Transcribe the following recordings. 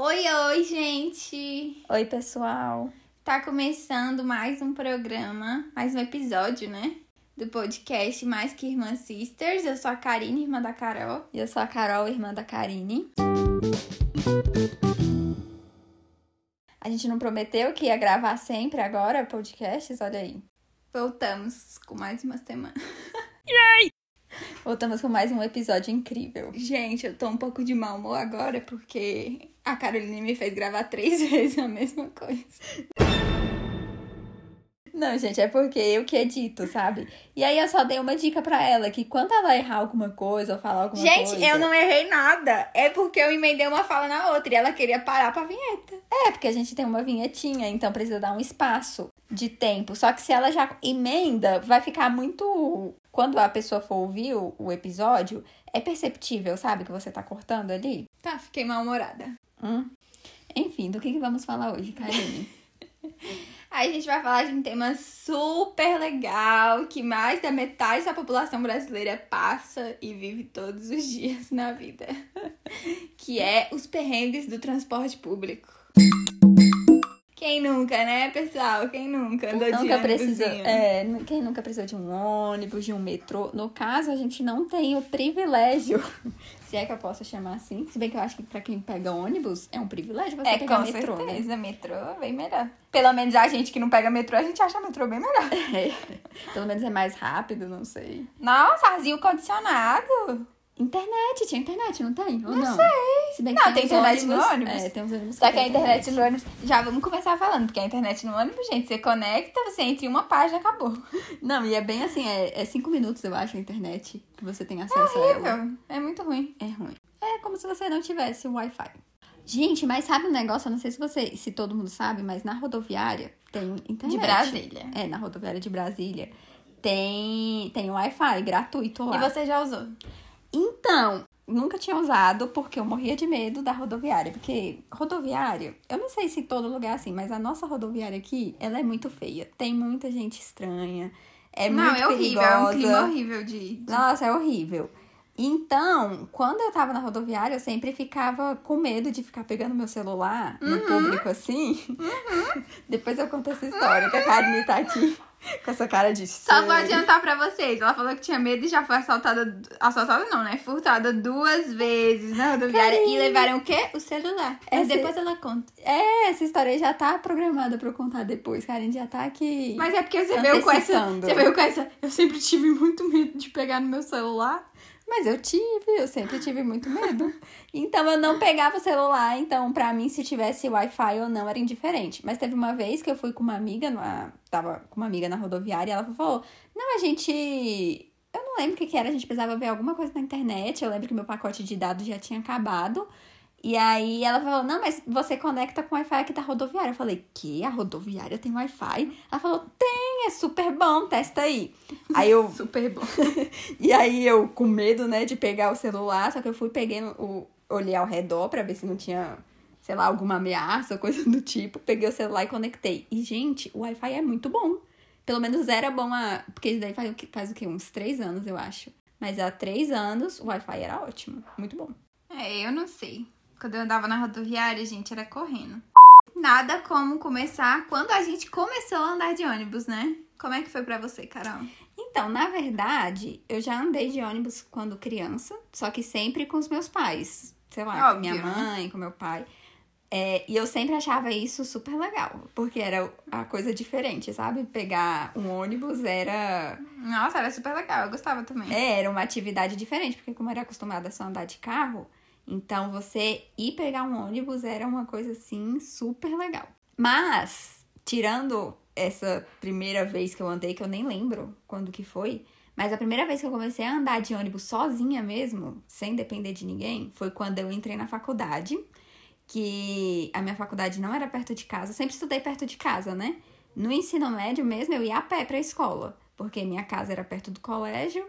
Oi, oi, gente! Oi, pessoal! Tá começando mais um programa, mais um episódio, né? Do podcast Mais Que Irmã Sisters. Eu sou a Karine, irmã da Carol. E eu sou a Carol, irmã da Karine. A gente não prometeu que ia gravar sempre agora podcasts? Olha aí. Voltamos com mais uma semana. Yay! Voltamos com mais um episódio incrível. Gente, eu tô um pouco de mau humor agora porque a Caroline me fez gravar três vezes a mesma coisa. Não, gente, é porque eu que edito, sabe? E aí eu só dei uma dica pra ela, que quando ela errar alguma coisa ou falar alguma gente, coisa... Gente, eu não errei nada. É porque eu emendei uma fala na outra e ela queria parar pra vinheta. É, porque a gente tem uma vinhetinha, então precisa dar um espaço de tempo. Só que se ela já emenda, vai ficar muito... Quando a pessoa for ouvir o, o episódio, é perceptível, sabe? Que você tá cortando ali. Tá, fiquei mal-humorada. Hum. Enfim, do que, que vamos falar hoje, Karine? A gente vai falar de um tema super legal que mais da metade da população brasileira passa e vive todos os dias na vida, que é os perrengues do transporte público. Quem nunca, né, pessoal? Quem nunca andou nunca de precisou, é, Quem nunca precisou de um ônibus, de um metrô? No caso, a gente não tem o privilégio, se é que eu posso chamar assim. Se bem que eu acho que pra quem pega ônibus, é um privilégio você é, pegar com metrô, certeza, né? metrô é bem melhor. Pelo menos a gente que não pega metrô, a gente acha metrô bem melhor. É. Pelo menos é mais rápido, não sei. Nossa, arzinho condicionado. Internet, tinha internet, não tem? Ou não, não? sei. Se bem não, que tem, internet ônibus, no ônibus. É, tem uns ônibus Só que a internet no ônibus. Já vamos começar falando, porque a internet no ônibus, gente, você conecta, você entra em uma página acabou. Não, e é bem assim, é, é cinco minutos, eu acho, a internet que você tem acesso é horrível. a ela. É muito ruim. É ruim. É como se você não tivesse o Wi-Fi. Gente, mas sabe um negócio? Eu não sei se você, se todo mundo sabe, mas na rodoviária tem internet. De Brasília. É, na rodoviária de Brasília tem tem Wi-Fi gratuito lá. E você já usou? Então, nunca tinha usado porque eu morria de medo da rodoviária. Porque rodoviária, eu não sei se todo lugar é assim, mas a nossa rodoviária aqui, ela é muito feia. Tem muita gente estranha. É não, muito é horrível, perigosa. é um clima horrível de, de. Nossa, é horrível. Então, quando eu tava na rodoviária, eu sempre ficava com medo de ficar pegando meu celular no Uhum. público assim. Depois eu conto essa história, que a Karine tá aqui com essa cara de Só vou adiantar pra vocês. Ela falou que tinha medo e já foi assaltada. Assaltada não, né? Furtada duas vezes na rodoviária. E levaram o quê? O celular. Mas Essa- depois ela conta. É, essa história já tá programada pra eu contar depois. Karine já tá aqui. Mas é porque você veio com essa. Você veio com essa. Eu sempre tive muito medo de pegar no meu celular. Mas eu tive, eu sempre tive muito medo. Então eu não pegava o celular, então pra mim se tivesse Wi-Fi ou não era indiferente. Mas teve uma vez que eu fui com uma amiga, numa, tava com uma amiga na rodoviária e ela falou: "Não, a gente eu não lembro o que que era, a gente precisava ver alguma coisa na internet. Eu lembro que meu pacote de dados já tinha acabado. E aí ela falou: "Não, mas você conecta com o Wi-Fi aqui da rodoviária". Eu falei: "Que? A rodoviária tem Wi-Fi?". Ela falou: "Tem, é super bom, testa aí". Aí eu Super bom. e aí eu, com medo, né, de pegar o celular, só que eu fui, peguei o. Olhei ao redor pra ver se não tinha, sei lá, alguma ameaça, coisa do tipo. Peguei o celular e conectei. E, gente, o Wi-Fi é muito bom. Pelo menos era bom a. Porque isso daí faz, faz o quê? Uns três anos, eu acho. Mas há três anos o Wi-Fi era ótimo. Muito bom. É, eu não sei. Quando eu andava na rodoviária, gente, era correndo. Nada como começar quando a gente começou a andar de ônibus, né? Como é que foi pra você, Carol? Então, na verdade, eu já andei de ônibus quando criança, só que sempre com os meus pais. Sei lá, com Óbvio, minha né? mãe, com meu pai. É, e eu sempre achava isso super legal, porque era a coisa diferente, sabe? Pegar um ônibus era, Nossa, era super legal. Eu gostava também. é, era uma atividade diferente, porque como eu era acostumada a só andar de carro, então você ir pegar um ônibus era uma coisa assim super legal. Mas, tirando essa primeira vez que eu andei, que eu nem lembro quando que foi, mas a primeira vez que eu comecei a andar de ônibus sozinha mesmo, sem depender de ninguém, foi quando eu entrei na faculdade, que a minha faculdade não era perto de casa, eu sempre estudei perto de casa, né? No ensino médio mesmo, eu ia a pé pra escola, porque minha casa era perto do colégio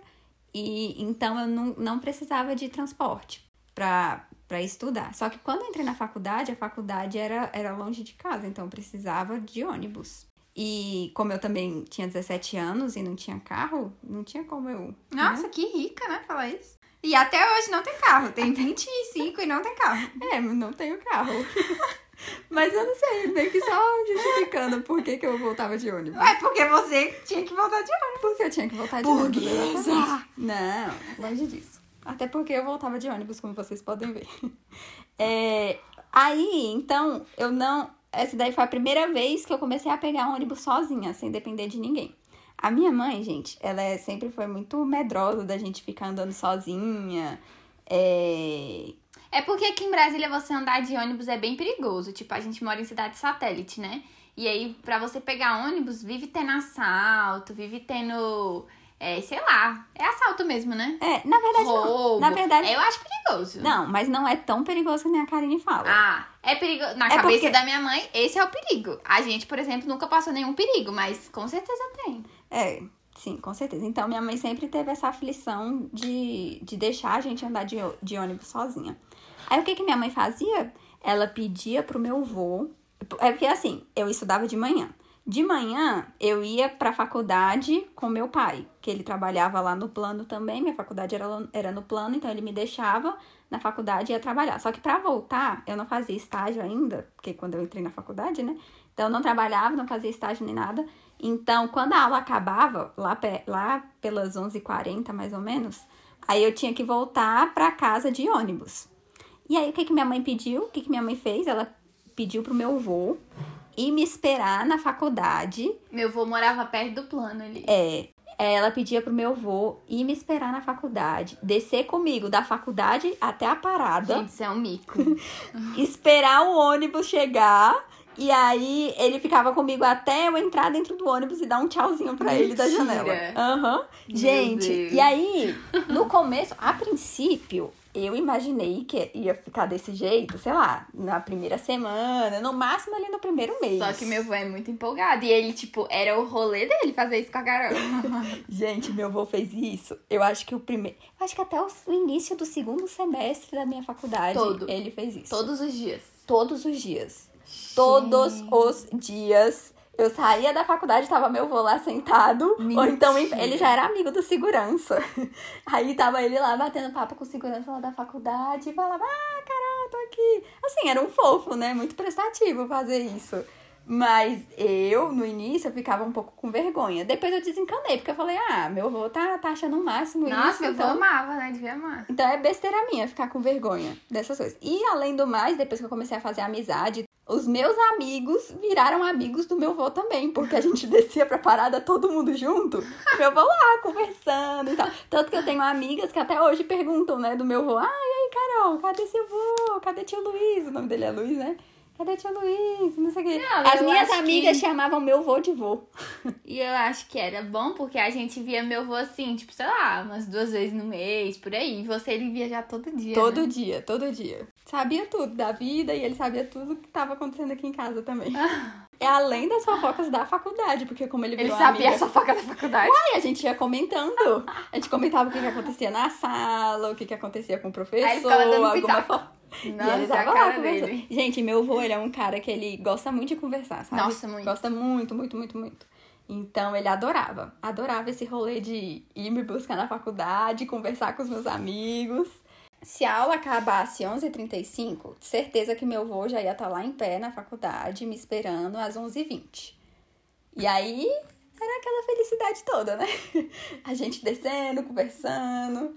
e então eu não, não precisava de transporte pra, pra estudar. Só que quando eu entrei na faculdade, a faculdade era, era longe de casa, então eu precisava de ônibus. E como eu também tinha 17 anos e não tinha carro, não tinha como eu. Nossa, que rica, né? Falar isso. E até hoje não tem carro. Tem 25 e não tem carro. É, não tenho carro. Mas eu não sei, meio que só justificando por que, que eu voltava de ônibus. É porque você tinha que voltar de ônibus. Porque eu tinha que voltar de Burguesa. ônibus. exatamente. Não, longe disso. Até porque eu voltava de ônibus, como vocês podem ver. É, aí, então, eu não. Essa daí foi a primeira vez que eu comecei a pegar ônibus sozinha, sem depender de ninguém. A minha mãe, gente, ela é- sempre foi muito medrosa da gente ficar andando sozinha. É, É porque aqui em Brasília você andar de ônibus é bem perigoso. Tipo, a gente mora em cidade satélite, né? E aí, pra você pegar ônibus, vive tendo assalto, vive tendo. É, sei lá. É assalto mesmo, né? é, na verdade, não. Roubo. Na verdade, Eu acho perigoso. não, mas não é tão perigoso que nem a Karine fala. Ah, é perigoso. Na É cabeça porque- da minha mãe, esse é o perigo. A gente, por exemplo, nunca passou nenhum perigo, mas com certeza tem. É, sim, com certeza. Então, minha mãe sempre teve essa aflição de, de deixar a gente andar de, de ônibus sozinha. Aí, o que que minha mãe fazia? Ela pedia pro meu avô... É porque, assim, eu estudava de manhã. De manhã, eu ia pra faculdade com meu pai, que ele trabalhava lá no plano também. Minha faculdade era, era no plano, então ele me deixava na faculdade e ia trabalhar. Só que pra voltar, eu não fazia estágio ainda, porque quando eu entrei na faculdade, né? Então, eu não trabalhava, não fazia estágio nem nada. Então, quando a aula acabava, lá, lá pelas 11h40 mais ou menos, aí eu tinha que voltar pra casa de ônibus. E aí, o que, que minha mãe pediu? O que, que minha mãe fez? Ela pediu pro meu avô ir me esperar na faculdade. Meu avô morava perto do plano ali. É, ela pedia pro meu avô ir me esperar na faculdade, descer comigo da faculdade até a parada Gente, isso é um mico. esperar o ônibus chegar. E aí ele ficava comigo até eu entrar dentro do ônibus e dar um tchauzinho pra ele da janela. Aham. Meu Gente, Deus. e aí, no começo, a princípio, eu imaginei que ia ficar desse jeito, sei lá, na primeira semana, no máximo ali no primeiro mês. Só que meu avô é muito empolgado. E ele, tipo, era o rolê dele fazer isso com a garota. Gente, meu avô fez isso. Eu acho que o primeiro. Acho que até o início do segundo semestre da minha faculdade Todo. ele fez isso. Todos os dias. Todos os dias. Todos os dias. Eu saía da faculdade, tava meu avô lá sentado. Ou então Mentira. ele já era amigo do segurança. Aí tava ele lá batendo papo com o segurança lá da faculdade e falava: Ah, Carol, tô aqui. Assim, era um fofo, né? Muito prestativo fazer isso. Mas eu, no início, eu ficava um pouco com vergonha. Depois eu desencanei, porque eu falei: Ah, meu avô tá, tá achando o máximo Nossa, isso. meu avô então... amava, né? Devia amar. Então é besteira minha ficar com vergonha dessas coisas. E além do mais, depois que eu comecei a fazer amizade, os meus amigos viraram amigos do meu avô também, porque a gente descia pra parada todo mundo junto. Meu avô lá conversando e tal. Tanto que eu tenho amigas que até hoje perguntam, né, do meu avô: "Ah, e aí, Carol, cadê seu avô? Cadê tio Luiz?" O nome dele é Luiz, né? Cadê tio Luiz? Não sei o quê. Não, As minhas amigas que- chamavam meu avô de vô. E eu acho que era bom porque a gente via meu avô assim, tipo, sei lá, umas duas vezes no mês, por aí. E você ele via já todo dia. Todo né? dia, todo dia. Sabia tudo da vida e ele sabia tudo que tava acontecendo aqui em casa também. É além das fofocas da faculdade, porque como ele Ele virou sabia amiga... a fofoca da faculdade. Aí a gente ia comentando. A gente comentava o que, que acontecia na sala, o que, que acontecia com o professor, ele alguma pitaco. Fo- E ele Nossa, a tava lá conversando. Gente, meu avô, ele é um cara que ele gosta muito de conversar, sabe? Nossa, muito. Gosta muito, muito, muito, muito. Então ele adorava. Adorava esse rolê de ir me buscar na faculdade, conversar com os meus amigos. Se a aula acabasse 11h35, certeza que meu avô já ia estar lá em pé na faculdade, me esperando às 11h20. E aí, era aquela felicidade toda, né? A gente descendo, conversando.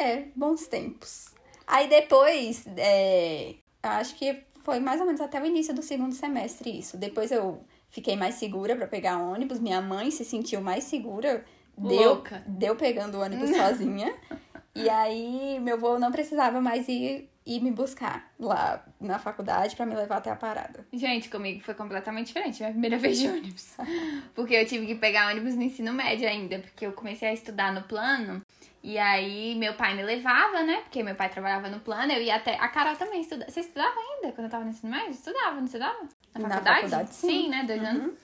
É, bons tempos. Aí depois, é, acho que foi mais ou menos até o início do segundo semestre isso. Depois eu fiquei mais segura pra pegar ônibus. Minha mãe se sentiu mais segura. Deu, Louca. deu pegando o ônibus sozinha. E aí, meu avô não precisava mais ir, ir me buscar lá na faculdade pra me levar até a parada. Gente, comigo foi completamente diferente. Minha primeira vez de ônibus. Porque eu tive que pegar ônibus no ensino médio ainda. Porque eu comecei a estudar no plano. E aí, meu pai me levava, né? Porque meu pai trabalhava no plano. Eu ia até. A Carol também estudava. Você estudava ainda quando eu tava no ensino médio? Estudava, não estudava? Na faculdade, sim. né? Dois anos.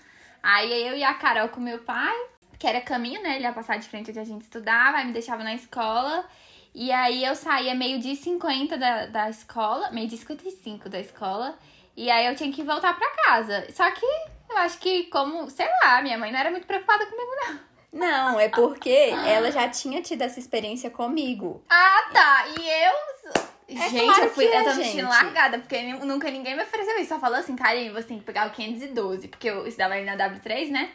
Aí eu e a Carol com meu pai, que era caminho, né? Ele ia passar de frente onde a gente estudava, aí me deixava na escola. E aí eu saía meio-dia e 50 da, da escola, meio-dia e 55 da escola. E aí eu tinha que voltar pra casa. Só que eu acho que, como, sei lá, minha mãe não era muito preocupada comigo, não. Não, é porque ela já tinha tido essa experiência comigo. Ah, tá. E eu. É gente, claro eu fui. é, eu tô me sentindo largada, porque nunca ninguém me ofereceu isso. Só falou assim, Karine, você tem que pegar o 512. Porque eu estudava ali na W3, né?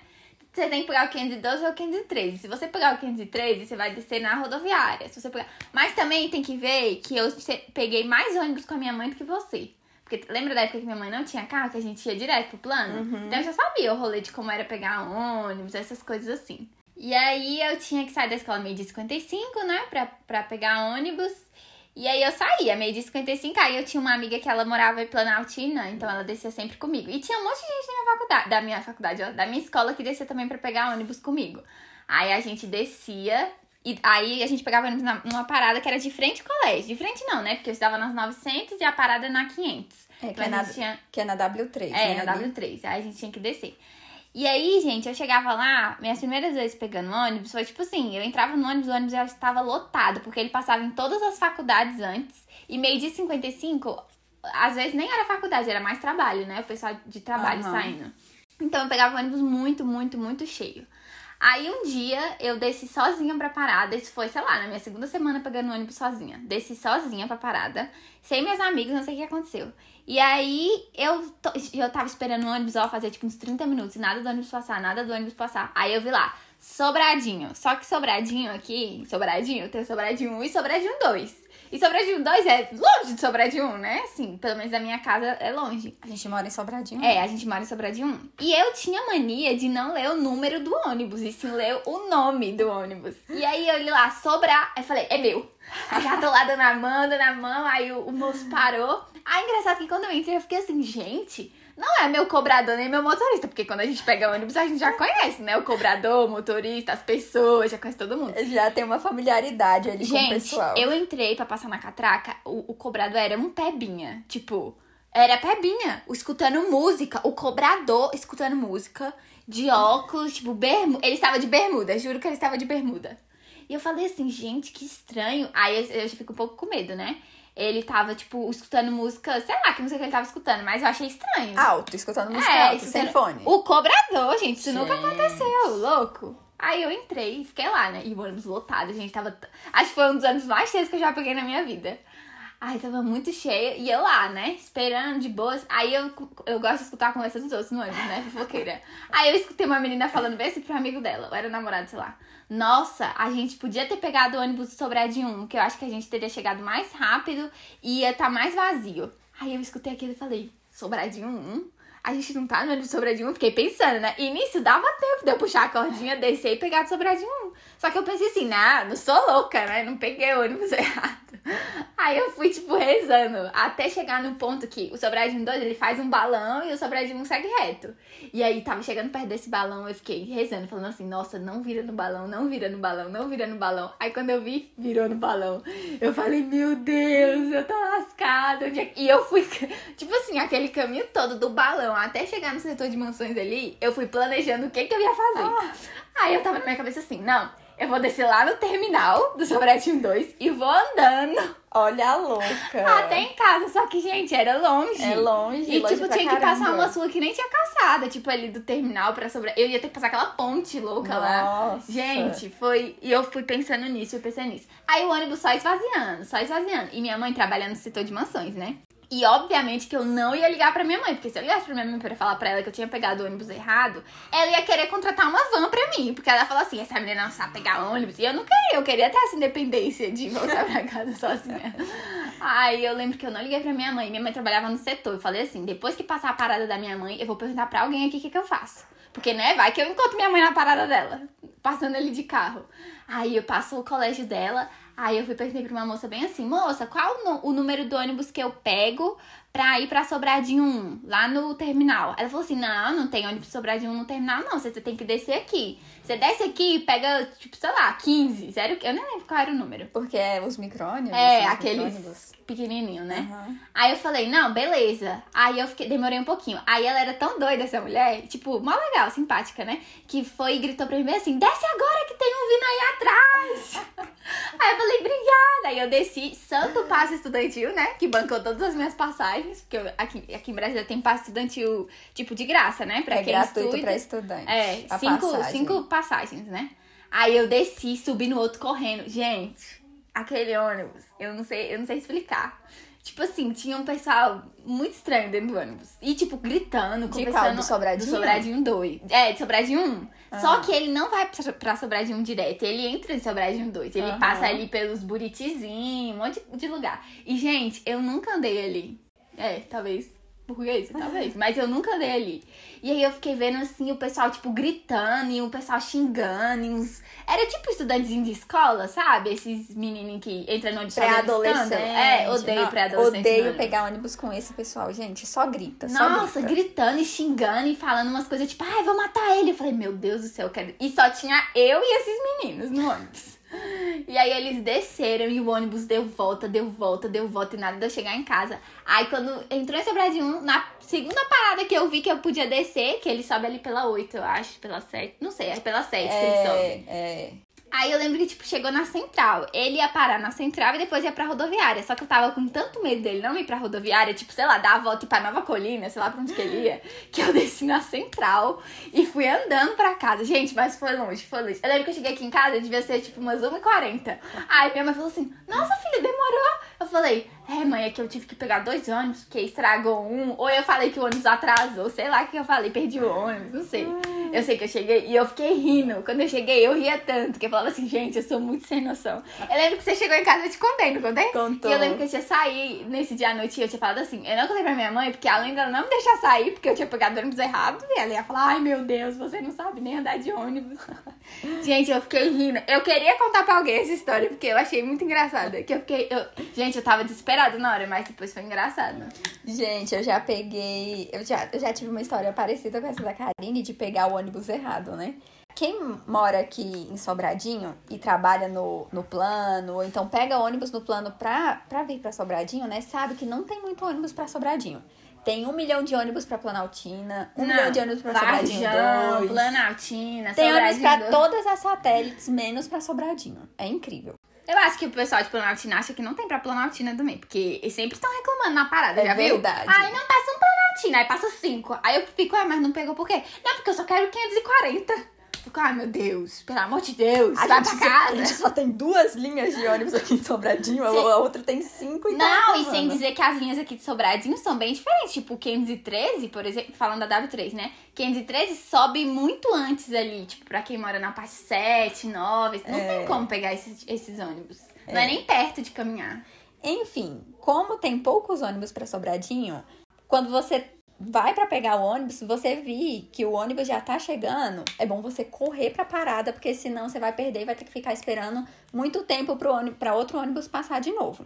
Você tem que pegar o 512 ou o 513. Se você pegar o 513, você vai descer na rodoviária. Se você pegar... Mas também tem que ver que eu peguei mais ônibus com a minha mãe do que você. Porque lembra da época que minha mãe não tinha carro, que a gente ia direto pro plano? Então eu já sabia o rolê de como era pegar ônibus, essas coisas assim. E aí eu tinha que sair da escola meio dia 55, né? Pra, pra pegar ônibus. E aí eu saía, meio dia 55, aí eu tinha uma amiga que ela morava em Planaltina, então ela descia sempre comigo. E tinha um monte de gente na minha faculdade, da minha faculdade, ó, da minha escola que descia também pra pegar ônibus comigo. Aí a gente descia, e aí a gente pegava ônibus na- numa parada que era de frente ao colégio. De frente não, né? Porque eu estava nas 900 e a parada na 500. É, que Então é na, tinha... que é na W3, É, né? na ali. W3. Aí a gente tinha que descer. E aí, gente, eu chegava lá, minhas primeiras vezes pegando ônibus, foi tipo assim, eu entrava no ônibus, o ônibus já estava lotado, porque ele passava em todas as faculdades antes, e meio dia 55, às vezes nem era faculdade, era mais trabalho, né? O pessoal de trabalho Aham. saindo. Então eu pegava ônibus muito, muito, muito cheio. Aí um dia eu desci sozinha pra parada. Isso foi, sei lá, na minha segunda semana pegando ônibus sozinha. Desci sozinha pra parada. Sem meus amigos, não sei o que aconteceu. E aí eu, eu tava esperando o ônibus, ó, fazer tipo uns 30 minutos. E nada do ônibus passar, nada do ônibus passar. Aí eu vi lá, Sobradinho. Só que Sobradinho aqui, Sobradinho, tem Sobradinho 1 e Sobradinho 2. E Sobradinho 2 é longe de Sobradinho 1, né? Assim, pelo menos da minha casa é longe. A gente mora em Sobradinho. É, a gente mora em Sobradinho 1. E eu tinha mania de não ler o número do ônibus, e sim ler o nome do ônibus. E aí eu li lá, Sobrar, aí falei, é meu. Aí já tô lá dando a mão, dando a mão, aí o, o moço parou. Aí engraçado que quando eu entrei, eu fiquei assim, gente, não é meu cobrador nem meu motorista, porque quando a gente pega ônibus, a gente já conhece, né? O cobrador, o motorista, as pessoas, já conhece todo mundo. Já tem uma familiaridade ali com o Gente, pessoal. eu entrei pra passar na catraca, o, o cobrador era um pebinha. Tipo, era pebinha. Escutando música. O cobrador escutando música. De óculos, tipo, bermuda. Ele estava de bermuda, juro que ele estava de bermuda. E eu falei assim, gente, que estranho. Aí eu, eu já fico um pouco com medo, né? Ele tava, tipo, escutando música, sei lá, que música que ele tava escutando, mas eu achei estranho. Alto, escutando música É, alto, sem fone. O cobrador, gente, isso nunca Gente. aconteceu, louco. Aí eu entrei, fiquei lá, né? E o ônibus lotado, gente, tava. Acho que foi um dos ônibus mais cheios que eu já peguei na minha vida. Ai, tava muito cheio. E eu lá, né? Esperando de boas. Aí eu, eu gosto de escutar a conversa dos outros no ônibus, né? Fofoqueira. Aí eu escutei uma menina falando bem assim pro amigo dela, ou era namorado, sei lá. Nossa, a gente podia ter pegado o ônibus do Sobradinho 1, que eu acho que a gente teria chegado mais rápido e ia estar mais vazio. Aí eu escutei aquilo e falei, Sobradinho 1? A gente não tá no ônibus Sobradinho 1? Fiquei pensando, né? E nisso dava tempo de eu puxar a cordinha, descer e pegar do Sobradinho 1. Só que eu pensei assim, nah, não sou louca, né? Não peguei o ônibus errado. Aí eu fui, tipo, rezando, até chegar no ponto que o Sobradinho 2, ele faz um balão e o Sobradinho 1 segue reto. E aí, tava chegando perto desse balão, eu fiquei rezando, falando assim, nossa, não vira no balão, não vira no balão, não vira no balão. Aí quando eu vi, virou no balão. Eu falei, meu Deus, eu tô lascada. é que-" E eu fui, tipo assim, aquele caminho todo do balão até chegar no setor de mansões ali, eu fui planejando o que que eu ia fazer. Aí eu tava na minha cabeça assim, não, eu vou descer lá no terminal do Sobradinho 2 e vou andando Olha a louca. até em casa. Só que, gente, era longe. É longe, E, longe tipo, tinha que caramba. passar uma rua que nem tinha calçada, tipo, ali do terminal pra sobre. Eu ia ter que passar aquela ponte louca lá. Nossa. Gente, foi. E eu fui pensando nisso, eu pensando nisso. Aí o ônibus só esvaziando, só esvaziando. E minha mãe trabalhando no setor de mansões, né? E obviamente que eu não ia ligar pra minha mãe, porque se eu ligasse pra minha mãe pra falar pra ela que eu tinha pegado o ônibus errado, ela ia querer contratar uma van pra mim. Porque ela falou assim: essa menina não sabe pegar ônibus. E eu não queria, eu queria ter essa independência de voltar pra casa sozinha. Aí eu lembro que eu não liguei pra minha mãe. Minha mãe trabalhava no setor. Eu falei assim: depois que passar a parada da minha mãe, eu vou perguntar pra alguém aqui o que, que eu faço. Porque, né, vai que eu encontro minha mãe na parada dela, passando ali de carro. Aí eu passo o colégio dela. Aí eu fui perguntei pra uma moça bem assim: moça, qual o, número do ônibus que eu pego pra ir pra Sobradinho 1, lá no terminal? Ela falou assim: não, não tem ônibus Sobradinho 1 no terminal, não. Você tem que descer aqui. Você desce aqui e pega, tipo, sei lá, 15, zero, eu nem lembro qual era o número. Porque é os micro-ônibus? É, os aqueles pequenininho, né? Aham. Aí eu falei, não, beleza. Aí eu fiquei, demorei um pouquinho. Aí ela era tão doida, essa mulher, tipo, mó legal, simpática, né? Que foi e gritou pra mim assim: desce agora que tem um vindo aí atrás. aí eu falei, obrigada. Aí eu desci, santo passe estudantil, né? Que bancou todas as minhas passagens. Porque eu- aqui, aqui em Brasília tem passe estudantil, tipo, de graça, né? Pra é quem gratuito estuda. pra estudante. É, cinco, passagem. cinco passagens, né? Aí eu desci, subi no outro correndo. Gente, aquele ônibus, eu não sei, eu não sei explicar. Tipo assim, tinha um pessoal muito estranho dentro do ônibus. E, tipo, gritando, De conversando. qual? Do Sobradinho? Do Sobradinho 2. É, de Sobradinho 1. Ah. Só que ele não vai pra, Sobradinho direto. Ele entra em Sobradinho 2. Ele Aham. passa ali pelos buritizinhos, um monte de lugar. E, gente, eu nunca andei ali. É, talvez português, talvez. Mas eu nunca andei ali. E aí eu fiquei vendo, assim, o pessoal, tipo, gritando e o pessoal xingando. E uns... Era tipo estudantezinho de escola, sabe? Esses menininhos que entram no Pré-adolescente. É, odeio pré-adolescente. Odeio mano. pegar ônibus com esse pessoal, gente. Só grita, só Nossa, grita. gritando e xingando e falando umas coisas tipo, ai, vou matar ele. Eu falei, meu Deus do céu, eu quero. E só tinha eu e esses meninos no ônibus. E aí eles desceram e o ônibus deu volta, deu volta, deu volta e nada de eu chegar em casa. Aí quando entrou em Sobradinho, na segunda parada que eu vi que eu podia descer, que ele sobe ali pela 8, eu acho, pela 7. Não sei, é pela 7 que ele sobe. É, é. Aí eu lembro que, tipo, chegou na central. Ele ia parar na central e depois ia pra rodoviária. Só que eu tava com tanto medo dele não ir pra rodoviária, tipo, sei lá, dar a volta e ir pra Nova Colina, sei lá pra onde que ele ia, que eu desci na central e fui andando pra casa. Gente, mas foi longe, foi longe. Eu lembro que eu cheguei aqui em casa, devia ser tipo umas 1h40. Aí minha mãe falou assim: Nossa, filha, demorou. Eu falei: É, mãe, é que eu tive que pegar dois ônibus, porque estragou um. Ou eu falei que o ônibus atrasou, sei lá o que eu falei, perdi o ônibus, não sei. Eu sei que eu cheguei e eu fiquei rindo. Quando eu cheguei, eu ria tanto, que eu falava assim, gente, eu sou muito sem noção. Eu lembro que você chegou em casa e eu te contei, não contei? Contou. E eu lembro que eu tinha saído nesse dia à noite e eu tinha falado assim, eu não contei pra minha mãe, porque além dela não me deixar sair, porque eu tinha pegado o ônibus errado, e ela ia falar, ai meu Deus, você não sabe nem andar de ônibus. gente, eu fiquei rindo. Eu queria contar pra alguém essa história, porque eu achei muito engraçada. Que eu fiquei. eu- Gente, eu tava desesperada na hora, mas depois foi engraçado. Gente, eu já peguei. Eu já, eu já tive uma história parecida com essa da Karine de pegar o ônibus errado, né? Quem mora aqui em Sobradinho e trabalha no, no plano, ou então pega ônibus no plano pra, pra vir pra Sobradinho, né? Sabe que não tem muito ônibus pra Sobradinho. Tem um milhão de ônibus pra Planaltina, um milhão de ônibus pra Sobradinho Varjão, 2. Planaltina, Tem ônibus Sobradinho pra dois. todas as satélites, menos pra Sobradinho. É incrível. Eu acho que o pessoal de Planaltina acha que não tem pra Planaltina também, porque eles sempre estão reclamando na parada, É já viu? verdade. Ai, não passa Planaltina, aí passa cinco. Aí eu fico, ah, mas não pegou por quê? Não, porque eu só quero 540. Fico, ai, meu Deus, pelo amor de Deus, A vai gente, pra só, a casa. gente só tem duas linhas de ônibus aqui em Sobradinho, a a outra tem cinco e tá Não, e reclamando. sem dizer que as linhas aqui de Sobradinho são bem diferentes. Tipo, o 513, por exemplo, falando da W3, né? 513 sobe muito antes ali, tipo, pra quem mora na parte 7, 9. Não É. tem como pegar esses, esses ônibus. Não é nem perto de caminhar. Enfim, como tem poucos ônibus pra Sobradinho, quando você vai pra pegar o ônibus, você vê que o ônibus já tá chegando, é bom você correr pra parada, porque senão você vai perder e vai ter que ficar esperando muito tempo pro ônibus, outro ônibus passar de novo.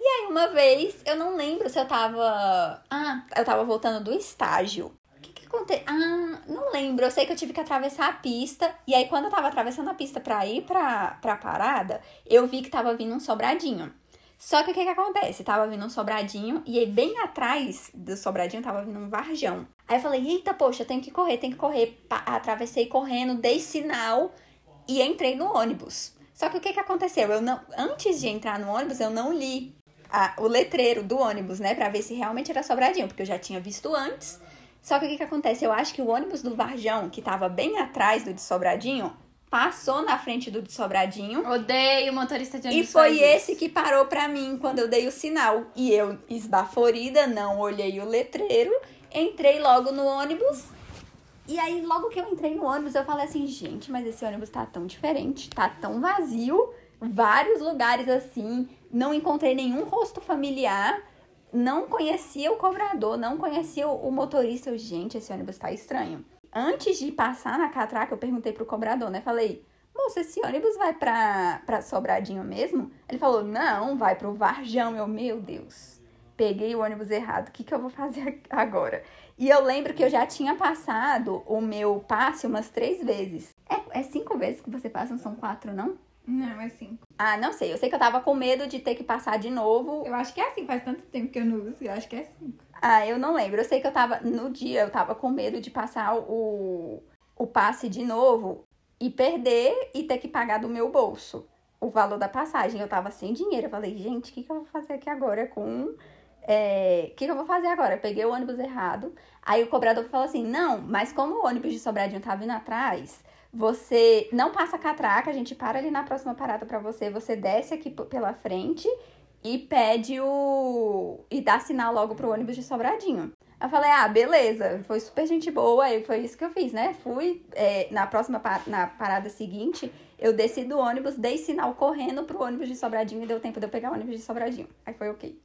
E aí, uma vez, eu não lembro se eu tava. Ah, eu tava voltando do estágio. O que que aconteceu? Ah, não lembro. Eu sei que eu tive que atravessar a pista. E aí, quando eu tava atravessando a pista pra ir pra, pra parada, eu vi que tava vindo um sobradinho. Só que o que que acontece? Tava vindo um sobradinho e aí bem atrás do sobradinho tava vindo um varjão. Aí eu falei, eita, poxa, tenho que correr, tenho que correr. Atravessei correndo, dei sinal e entrei no ônibus. Só que o que que aconteceu? Eu não, antes de entrar no ônibus, eu não li a- o letreiro do ônibus, né, Pra ver se realmente era sobradinho, porque eu já tinha visto antes. Só que o que que acontece? Eu acho que o ônibus do Varjão, que tava bem atrás do de Sobradinho, passou na frente do de Sobradinho Odeio motorista de e ônibus. foi faz isso. esse que parou pra mim quando eu dei o sinal. E eu, esbaforida, não olhei o letreiro, entrei logo no ônibus. E aí, logo que eu entrei no ônibus, eu falei assim, gente, mas esse ônibus tá tão diferente, tá tão vazio, vários lugares assim, não encontrei nenhum rosto familiar, não conhecia o cobrador, não conhecia o o motorista. Eu, gente, esse ônibus tá estranho. Antes de passar na catraca, eu perguntei pro cobrador, né? Falei, moça, esse ônibus vai pra, pra Sobradinho mesmo? Ele falou, não, vai pro Varjão. Eu, meu Deus, peguei o ônibus errado, o que, que eu vou fazer agora? E eu lembro que eu já tinha passado o meu passe umas três vezes. É, é cinco vezes que você passa, não são quatro, não? Não, é cinco. Ah, não sei. Eu sei que eu tava com medo de ter que passar de novo. Eu acho que é assim, faz tanto tempo que eu não uso, eu acho que é cinco. Ah, eu não lembro. Eu sei que eu tava. No dia, eu tava com medo de passar o, o passe de novo e perder e ter que pagar do meu bolso o valor da passagem. Eu tava sem dinheiro. Eu falei, gente, o que, que eu vou fazer aqui agora com. é, O que, que eu vou fazer agora? Eu peguei o ônibus errado. Aí o cobrador falou assim: não, mas como o ônibus de Sobradinho tá vindo atrás, Você não passa catraca, a gente para ali na próxima parada pra você, você desce aqui pela frente e pede o. e dá sinal logo pro ônibus de Sobradinho. Eu falei, ah, beleza, foi super gente boa, e foi isso que eu fiz, né? Fui é, na próxima na parada seguinte, eu desci do ônibus, dei sinal correndo pro ônibus de Sobradinho e deu tempo de eu pegar o ônibus de Sobradinho. Aí foi ok.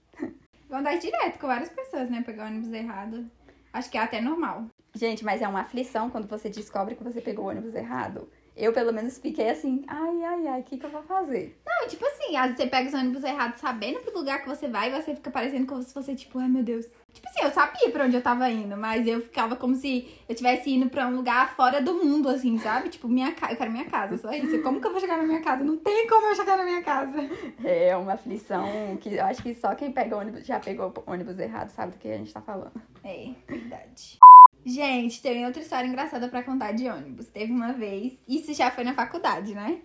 Vou andar direto com várias pessoas, né? Pegar o ônibus errado. Acho que é até normal. Gente, mas é uma aflição quando você descobre que você pegou o ônibus errado. Eu, pelo menos, fiquei assim, ai, ai, ai, o que, que eu vou fazer? Não, tipo assim, às vezes você pega os ônibus errados sabendo pro lugar que você vai e você fica parecendo como se fosse, tipo, ai meu Deus. Tipo assim, eu sabia pra onde eu tava indo, mas eu ficava como se eu tivesse indo pra um lugar fora do mundo, assim, sabe? Tipo, minha ca... eu quero minha casa, só isso. Como que eu vou chegar na minha casa? Não tem como eu chegar na minha casa. É uma aflição que eu acho que só quem pega ônibus, já pegou ônibus errado sabe do que a gente tá falando. É, verdade. Gente, tem outra história engraçada pra contar de ônibus. Teve uma vez, isso já foi na faculdade, né?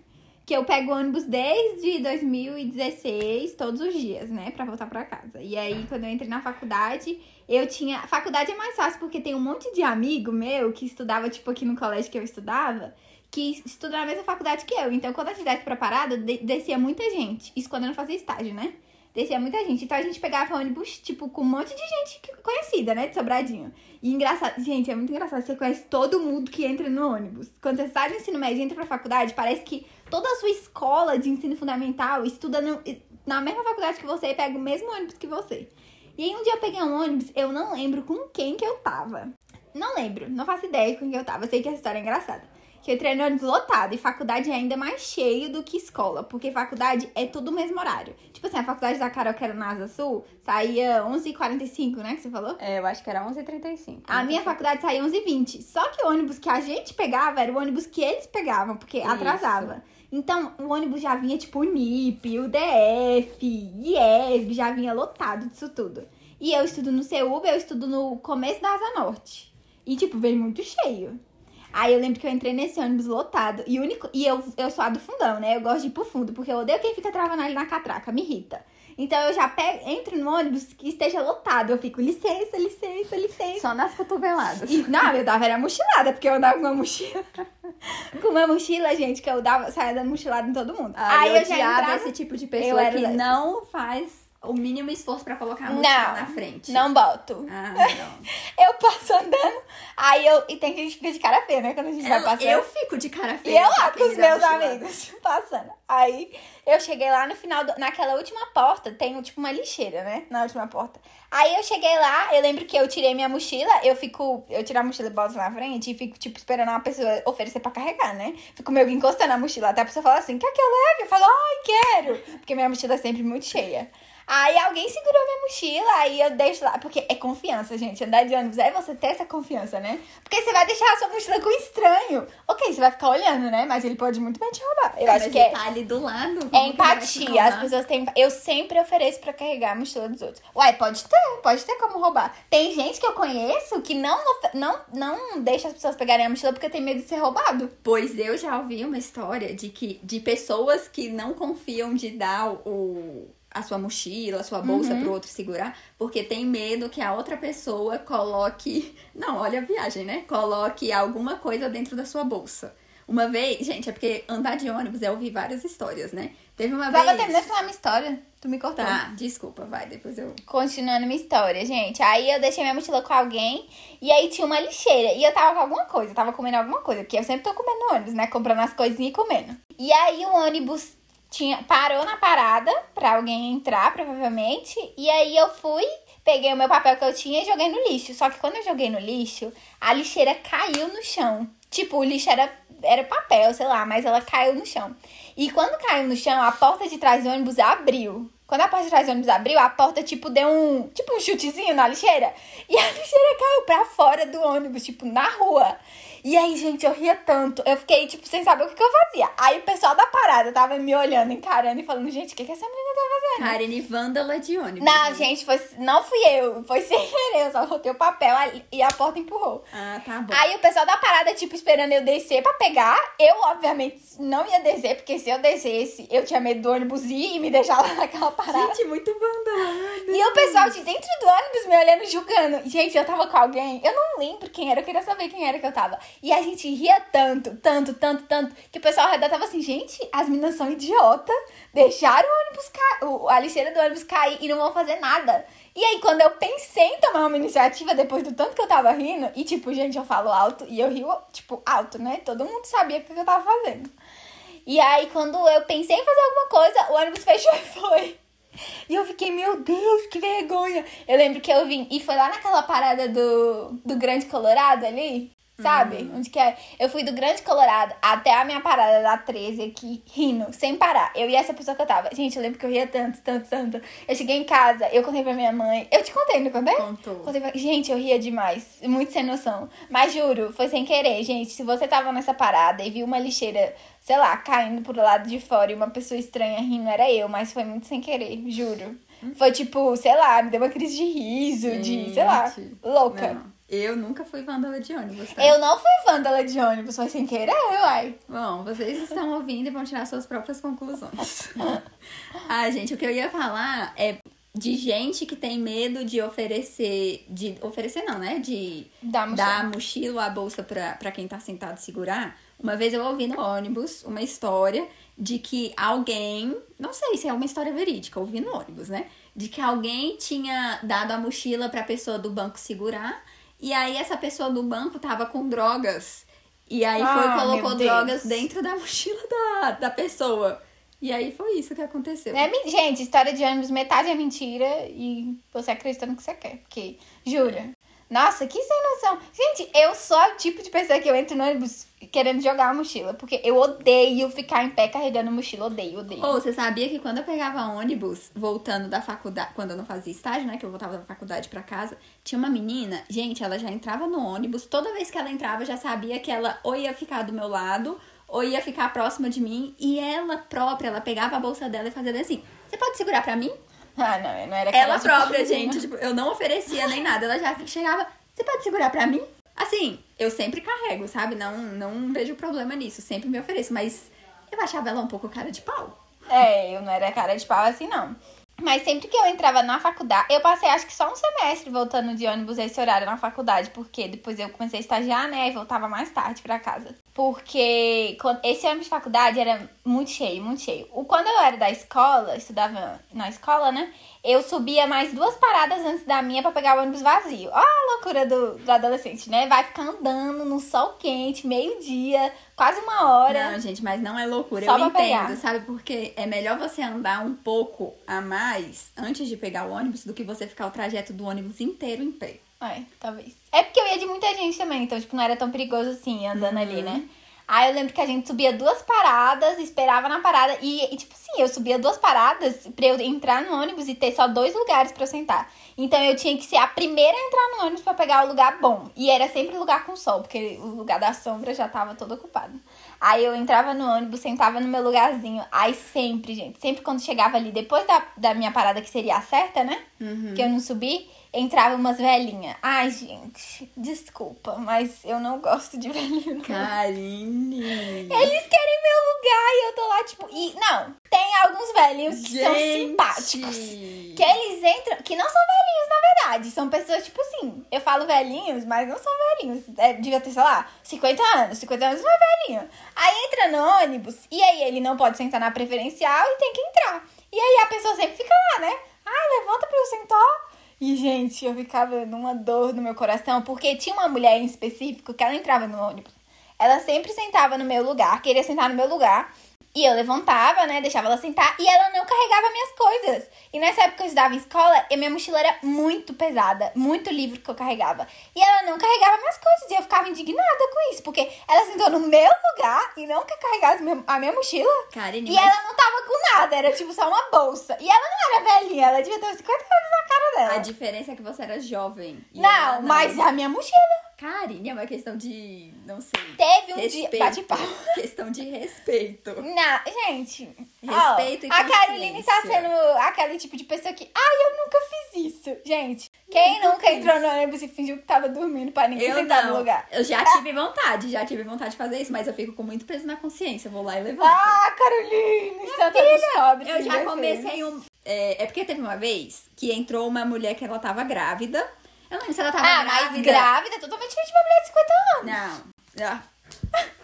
Que eu pego ônibus desde 2016, todos os dias, né? Pra voltar pra casa. E aí, quando eu entrei na faculdade, eu tinha. Faculdade é mais fácil porque tem um monte de amigo meu que estudava, tipo, aqui no colégio que eu estudava, que estuda na mesma faculdade que eu. Então, quando a gente desce pra parada, de- descia muita gente. Isso quando eu não fazia estágio, né? Descia muita gente. Então a gente pegava ônibus, tipo, com um monte de gente conhecida, né? De Sobradinho. E engraçado, gente, é muito engraçado. Você conhece todo mundo que entra no ônibus. Quando você sai do ensino médio e entra pra faculdade, parece que toda a sua escola de ensino fundamental estuda no- na mesma faculdade que você e pega o mesmo ônibus que você. E aí um dia eu peguei um ônibus, eu não lembro com quem que eu tava. Não lembro, não faço ideia com quem eu tava. Sei que essa história é engraçada. Que eu entrei no ônibus lotado e faculdade é ainda mais cheio do que escola, porque faculdade é tudo o mesmo horário. Tipo assim, a faculdade da Carol, que era na Asa Sul, saía 11h45, né, que você falou? É, eu acho que era 11h35. A minha faculdade saía 11h20. Só que o ônibus que a gente pegava era o ônibus que eles pegavam, porque Isso. atrasava. Então, o ônibus já vinha tipo o NIP, o DF, IESB, já vinha lotado disso tudo. E eu estudo no CEUB, eu estudo no começo da Asa Norte. E, tipo, veio muito cheio. Aí eu lembro que eu entrei nesse ônibus lotado. E, único, e eu, eu sou a do fundão, né? Eu gosto de ir pro fundo, porque eu odeio quem fica travando ali na catraca, me irrita. Então eu já pego, entro no ônibus que esteja lotado. Eu fico, licença, licença, licença. Só nas cotoveladas. E, não, eu dava era mochilada, porque eu andava com uma mochila. com uma mochila, gente, que eu dava, saia dando mochilada em todo mundo. Aí Aí eu eu já entrava... esse tipo de Eu pessoa que não faz o mínimo esforço pra colocar a mochila na frente. Não boto. Ah, não. Eu passo andando, aí eu... E tem gente que fica de cara feia, né, quando a gente vai Eu, passando. eu fico de cara E feia. eu lá com os meus amigos, passando. Aí eu cheguei lá no final, do, naquela última porta, tem tipo uma lixeira, né? Na última porta. Aí eu cheguei lá, eu lembro que eu tirei minha mochila, eu fico, eu tiro a mochila e boto na frente e fico, tipo, esperando uma pessoa oferecer pra carregar, né? Fico meio que encostando a mochila, até a pessoa falar assim, quer que eu leve? Eu falo, ai, quero! Porque minha mochila é sempre muito cheia. Aí alguém segurou minha mochila, aí eu deixo lá. Porque é confiança, gente. Andar de ônibus é você ter essa confiança, né? Porque você vai deixar a sua mochila com um estranho. Ok, você vai ficar olhando, né? Mas ele pode muito bem te roubar. Eu acho mas que ele é, tá ali do lado. é que empatia. As pessoas têm. Eu sempre ofereço pra carregar a mochila dos outros. Uai, pode ter, pode ter como roubar. Tem gente que eu conheço que não, não, não deixa as pessoas pegarem a mochila porque tem medo de ser roubado. Pois eu já ouvi uma história de que de pessoas que não confiam de dar o, a sua mochila, a sua bolsa Uhum. pro outro segurar, porque tem medo que a outra pessoa coloque. Não, olha a viagem, né? Coloque alguma coisa dentro da sua bolsa. Uma vez, gente, é porque andar de ônibus eu ouvi várias histórias, né? Teve uma Tava vez. terminando de falar minha história. Tu me cortou. Tá, desculpa, vai, depois eu. Continuando minha história, gente. Aí eu deixei minha mochila com alguém e aí tinha uma lixeira. E eu tava com alguma coisa, eu tava comendo alguma coisa, porque eu sempre tô comendo ônibus, né? Comprando as coisinhas e comendo. E aí o ônibus tinha, parou na parada pra alguém entrar, provavelmente. E aí eu fui, peguei o meu papel que eu tinha e joguei no lixo. Só que quando eu joguei no lixo, a lixeira caiu no chão. Tipo, o lixo era, era papel, sei lá, mas ela caiu no chão. E quando caiu no chão, a porta de trás do ônibus abriu. Quando a porta de trás do ônibus abriu, a porta, tipo, deu um. Tipo, um chutezinho na lixeira. E a lixeira caiu pra fora do ônibus, tipo, na rua. E aí, gente, eu ria tanto. Eu fiquei, tipo, sem saber o que, que eu fazia. Aí o pessoal da parada tava me olhando, encarando e falando, gente, o que, que essa menina tá fazendo? Karen Vândala de ônibus. Não, né? gente, foi, não fui eu. Foi sem querer. Eu só botei o papel ali e a porta empurrou. Ah, tá bom. Aí o pessoal da parada, tipo, esperando eu descer pra pegar. Eu, obviamente, não ia descer, porque se eu descesse, eu tinha medo do ônibus ir e me deixar lá naquela parada. Gente, muito vândala. E o pessoal de dentro do ônibus me olhando, julgando. Gente, eu tava com alguém, eu não lembro quem era, eu queria saber quem era que eu tava. E a gente ria tanto, tanto, tanto, tanto, que o pessoal ao redor tava assim, gente, as meninas são idiota, deixaram o ônibus cair, a lixeira do ônibus cair e não vão fazer nada. E aí, quando eu pensei em tomar uma iniciativa, depois do tanto que eu tava rindo, e tipo, gente, eu falo alto e eu rio, tipo, alto, né? Todo mundo sabia o que eu tava fazendo. E aí, quando eu pensei em fazer alguma coisa, o ônibus fechou e foi. E eu fiquei, meu Deus, que vergonha. Eu lembro que eu vim, e foi lá naquela parada do, do Grande Colorado ali, sabe? Uhum. Onde que é? Eu fui do Grande Colorado até a minha parada da 13 aqui, rindo, sem parar. Eu e essa pessoa que eu tava. Gente, eu lembro que eu ria tanto, tanto, tanto. Eu cheguei em casa, eu contei pra minha mãe. Eu te contei, não contei? Contou. Contei pra- Gente, eu ria demais. Muito sem noção. Mas juro, foi sem querer, gente. Se você tava nessa parada e viu uma lixeira, sei lá, caindo pro lado de fora e uma pessoa estranha rindo, era eu, mas foi muito sem querer, juro. Foi tipo, sei lá, me deu uma crise de riso, de, sei lá, Gente, louca. Não, eu nunca fui vândala de ônibus, tá? Eu não fui vândala de ônibus, foi sem querer, uai. Bom, vocês estão ouvindo e vão tirar suas próprias conclusões. ah, gente, o que eu ia falar é de gente que tem medo de oferecer. De oferecer não, né? De Dá mochila. dar mochila ou a bolsa pra, pra quem tá sentado segurar. Uma vez eu ouvi no ônibus uma história de que alguém, não sei se é uma história verídica, ouvi no ônibus, né? De que alguém tinha dado a mochila pra pessoa do banco segurar, e aí essa pessoa do banco tava com drogas. E aí foi Ah, e colocou drogas dentro da mochila da, da pessoa. E aí foi isso que aconteceu. É, gente, história de ônibus, metade é mentira e você acredita no que você quer. Porque, jura. Nossa, que sem noção. Gente, eu sou o tipo de pessoa que eu entro no ônibus querendo jogar a mochila. Porque eu odeio ficar em pé carregando mochila. Odeio, odeio. Ou você sabia que quando eu pegava ônibus, voltando da faculdade, quando eu não fazia estágio, né, que eu voltava da faculdade pra casa, tinha uma menina, gente, ela já entrava no ônibus, toda vez que ela entrava, já sabia que ela ou ia ficar do meu lado, ou ia ficar próxima de mim, e ela própria, ela pegava a bolsa dela e fazia assim: "Você pode segurar pra mim?" Ah, não, eu não era Ela própria, gente, tipo, eu não oferecia nem nada, ela já chegava: "Você pode segurar pra mim?" Assim, eu sempre carrego, sabe? Não não vejo problema nisso, sempre me ofereço, mas eu achava ela um pouco cara de pau. É, eu não era cara de pau assim, não. Mas sempre que eu entrava na faculdade, eu passei acho que só um semestre voltando de ônibus esse horário na faculdade, porque depois eu comecei a estagiar, né, e voltava mais tarde pra casa. Porque esse ônibus de faculdade era muito cheio, muito cheio. Quando eu era da escola, estudava na escola, né, eu subia mais duas paradas antes da minha pra pegar o ônibus vazio. Ó a loucura do, do adolescente, né? Vai ficar andando no sol quente, meio-dia, quase uma hora. Não, gente, mas não é loucura. Só eu entendo, pegar. sabe? Porque é melhor você andar um pouco a mais antes de pegar o ônibus do que você ficar o trajeto do ônibus inteiro em pé. É, talvez. É porque eu ia de muita gente também, então, tipo, não era tão perigoso assim, andando ali, né? Aí eu lembro que a gente subia duas paradas, esperava na parada, e, e, tipo assim, eu subia duas paradas pra eu entrar no ônibus e ter só dois lugares pra eu sentar. Então eu tinha que ser a primeira a entrar no ônibus pra pegar o lugar bom. E era sempre lugar com sol, porque o lugar da sombra já tava todo ocupado. Aí eu entrava no ônibus, sentava no meu lugarzinho. Aí sempre, gente, sempre quando chegava ali, depois da, da minha parada, que seria a certa, né? Que eu não subi, entrava umas velhinhas. Ai, gente, desculpa, mas eu não gosto de velhinho. não. Eles querem meu lugar e eu tô lá, tipo. E não, tem alguns velhinhos que são simpáticos. Que eles entram. Que não são velhinhos, na verdade. São pessoas, tipo assim. Eu falo velhinhos, mas não são velhinhos. É, devia ter, sei lá, 50 anos. 50 anos não é velhinho. Aí entra no ônibus e aí ele não pode sentar na preferencial e tem que entrar. E aí a pessoa sempre fica lá, né? Ai, levanta pra eu sentar. E, gente, eu ficava numa dor no meu coração, porque tinha uma mulher em específico que ela entrava no ônibus. Ela sempre sentava no meu lugar, queria sentar no meu lugar. E eu levantava, né? Deixava ela sentar e ela não carregava minhas coisas. E nessa época eu estudava em escola e minha mochila era muito pesada, muito livro que eu carregava. E ela não carregava minhas coisas. E eu ficava indignada com isso, porque ela sentou no meu lugar e não quer carregar a minha mochila. Karine, E mas ela não tava com nada, era tipo só uma bolsa. E ela não era velhinha, ela devia ter uns 50 anos cara dela. a diferença é que você era jovem. Não, ela mas a minha mochila. Karine, é uma questão de. não sei. Teve um respeito. dia. Bate pau. Questão de respeito. Não, gente. Respeito ó, e A Caroline tá sendo aquele tipo de pessoa que. Ai, eu nunca fiz isso. Gente, quem nunca entrou no ônibus e fingiu que tava dormindo pra ninguém Eu sentar não. no lugar? Eu já tive vontade, já tive vontade de fazer isso, mas eu fico com muito peso na consciência. Eu vou lá e levanto. Ah, Caroline, Santa dos Pobres. Eu já comecei um. É, é porque teve uma vez que entrou uma mulher que ela tava grávida. Eu não lembro se ela tava Ah, grávida. mas grávida é totalmente diferente de uma mulher de 50 anos. Não. Ah.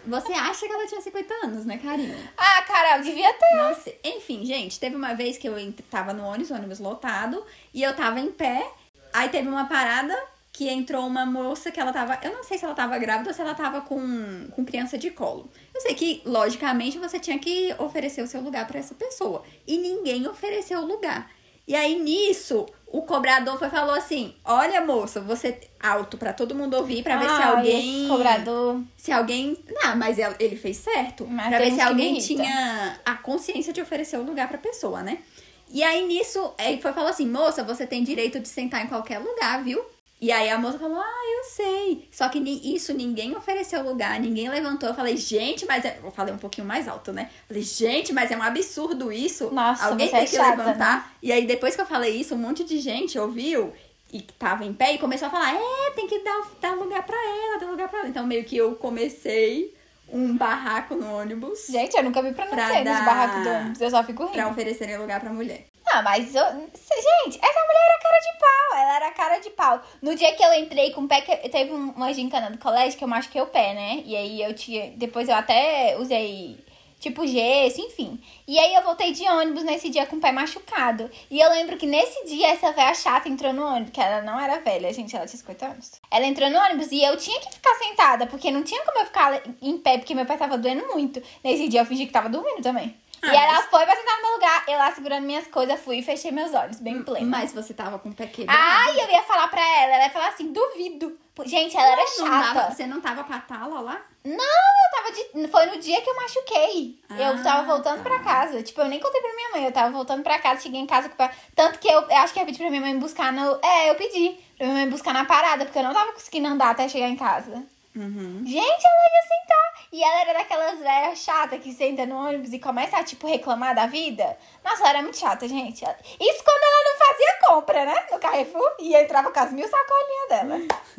Você acha que ela tinha 50 anos, né, Karina? Ah, Carol, devia ter. Não sei. Enfim, gente, teve uma vez que eu tava no ônibus, ônibus lotado, e eu tava em pé. Aí teve uma parada que entrou uma moça que ela tava. Eu não sei se ela tava grávida ou se ela tava com, com criança de colo. Eu sei que, logicamente, você tinha que oferecer o seu lugar pra essa pessoa. E ninguém ofereceu o lugar. E aí, nisso, o cobrador foi falou assim: Olha, moça, você alto pra todo mundo ouvir, pra ver se Ai, alguém. cobrador. Se alguém. Não, mas ele fez certo. Mas pra ver se alguém tinha a consciência de oferecer o lugar pra pessoa, né? E aí nisso, ele foi falou assim: moça, você tem direito de sentar em qualquer lugar, viu? E aí a moça falou: ah, eu sei. Só que isso ninguém ofereceu lugar, ninguém levantou. Eu falei: gente, mas é. Eu falei um pouquinho mais alto, né? Eu falei: gente, mas é um absurdo isso. Nossa, alguém você tem é que chata, levantar. E aí depois que eu falei isso, um monte de gente ouviu. E que tava em pé e começou a falar: é, tem que dar, dar lugar pra ela, dar lugar pra ela. Então meio que eu comecei um barraco no ônibus Gente, eu nunca vi pra Pra nascer nos dar- barracos do ônibus. Eu só fico rindo. pra oferecerem lugar pra mulher. Ah, mas eu... Gente, essa mulher era cara de pau. Ela era cara de pau. No dia que eu entrei com o pé, que teve um- uma gincana do colégio que eu machuquei o pé, né? E aí eu tinha. Depois eu até usei. Tipo gesso, enfim. E aí eu voltei de ônibus nesse dia com o pé machucado. E eu lembro que nesse dia essa velha chata entrou no ônibus, que ela não era velha, gente, ela tinha 50 anos. Ela entrou no ônibus e eu tinha que ficar sentada, porque não tinha como eu ficar em pé, porque meu pé tava doendo muito. Nesse dia eu fingi que tava dormindo também. Ah, e ela mas- foi pra sentar no meu lugar, eu lá segurando minhas coisas, fui e fechei meus olhos, bem plena. Mas você tava com o pé quebrado. Ai, eu ia falar pra ela, ela ia falar assim, duvido. Gente, ela era Não chata. dava- você não tava com a tala lá? Não, eu tava de. Foi no dia que eu machuquei. eu Ah, tava voltando tá. pra casa. Tipo, eu nem contei pra minha mãe. Eu tava voltando pra casa, cheguei em casa com o pé- Tanto que eu, eu acho que eu pedi pra minha mãe me buscar no. É, eu pedi pra minha mãe me buscar na parada, porque eu não tava conseguindo andar até chegar em casa. Uhum. Gente, ela ia sentar. E ela era daquelas velhas chatas que senta no ônibus e começa a, tipo, reclamar da vida. Nossa, ela era muito chata, gente. Isso quando ela não fazia compra, né? No Carrefour. E entrava com as mil sacolinhas dela.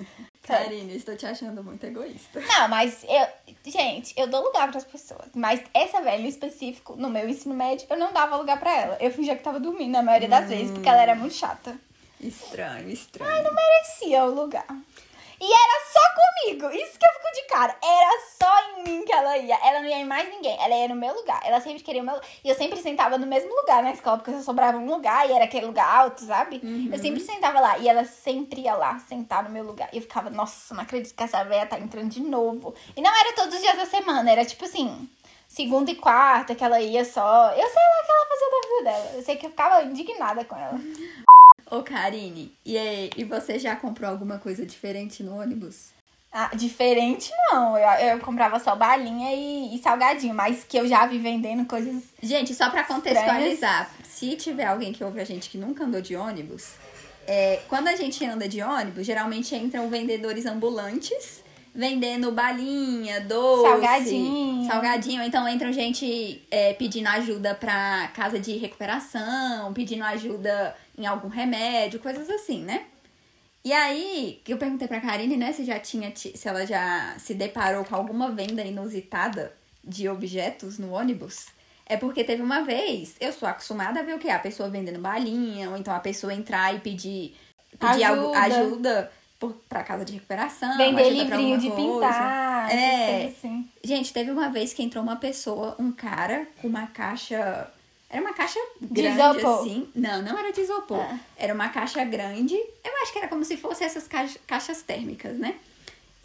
Karine, estou te achando muito egoísta. Não, mas eu. Gente, eu dou lugar pras pessoas. Mas essa velha em específico, no meu ensino médio, eu não dava lugar pra ela. Eu fingia que tava dormindo na maioria das vezes, porque ela era muito chata. Estranho, estranho. Merecia o lugar. E era só comigo. Isso que eu fico de cara. Era só em mim que ela ia. Ela não ia em mais ninguém. Ela ia no meu lugar. Ela sempre queria o meu E eu sempre sentava no mesmo lugar na escola, porque só sobrava um lugar e era aquele lugar alto, sabe? Eu sempre sentava lá. E ela sempre ia lá sentar no meu lugar. E eu ficava, nossa, não acredito que essa velha tá entrando de novo. E não era todos os dias da semana. Era tipo assim. Segunda e quarta que ela ia só. Eu sei lá o que ela fazia da vida dela. Eu sei que eu ficava indignada com ela. Ô, Karine, e, aí, e você já comprou alguma coisa diferente no ônibus? Ah, diferente não. Eu, eu comprava só balinha e, e salgadinho, mas que eu já vi vendendo coisas. Gente, só pra contextualizar, se tiver alguém que ouve a gente que nunca andou de ônibus, é, quando a gente anda de ônibus, geralmente entram vendedores ambulantes vendendo balinha, doce, Salgadinho. salgadinho. Então entram gente é, pedindo ajuda pra casa de recuperação, pedindo ajuda em algum remédio, coisas assim, né? E aí, que eu perguntei pra Karine, né, se já tinha, ti- se ela já se deparou com alguma venda inusitada de objetos no ônibus. É porque teve uma vez, eu sou acostumada a ver o que? A pessoa vendendo balinha, ou então a pessoa entrar e pedir, pedir algo- Ajuda. Pra casa de recuperação. Vender livrinho de coisa. pintar. É. assim. Gente, teve uma vez que entrou uma pessoa, um cara, com uma caixa. Era uma caixa grande, isopor. assim. Não, não era de isopor. Ah. Era uma caixa grande. Eu acho que era como se fosse essas caixa- caixas térmicas, né?